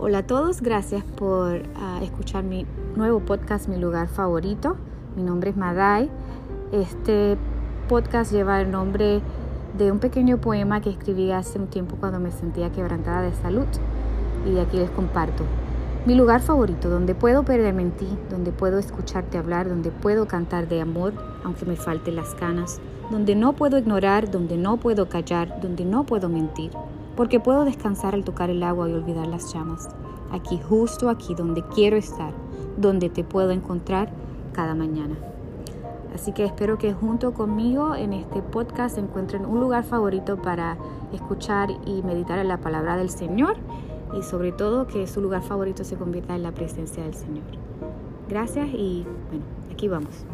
Hola a todos, gracias por ah, escuchar mi nuevo podcast, mi lugar favorito. Mi nombre es Madai. Este podcast lleva el nombre de un pequeño poema que escribí hace un tiempo cuando me sentía quebrantada de salud y aquí les comparto. Mi lugar favorito, donde puedo perderme en ti, donde puedo escucharte hablar, donde puedo cantar de amor, aunque me falten las canas, donde no puedo ignorar, donde no puedo callar, donde no puedo mentir, porque puedo descansar al tocar el agua y olvidar las llamas. Aquí, justo aquí, donde quiero estar, donde te puedo encontrar cada mañana. Así que espero que junto conmigo en este podcast encuentren un lugar favorito para escuchar y meditar en la palabra del Señor y sobre todo que su lugar favorito se convierta en la presencia del Señor. Gracias y bueno, aquí vamos.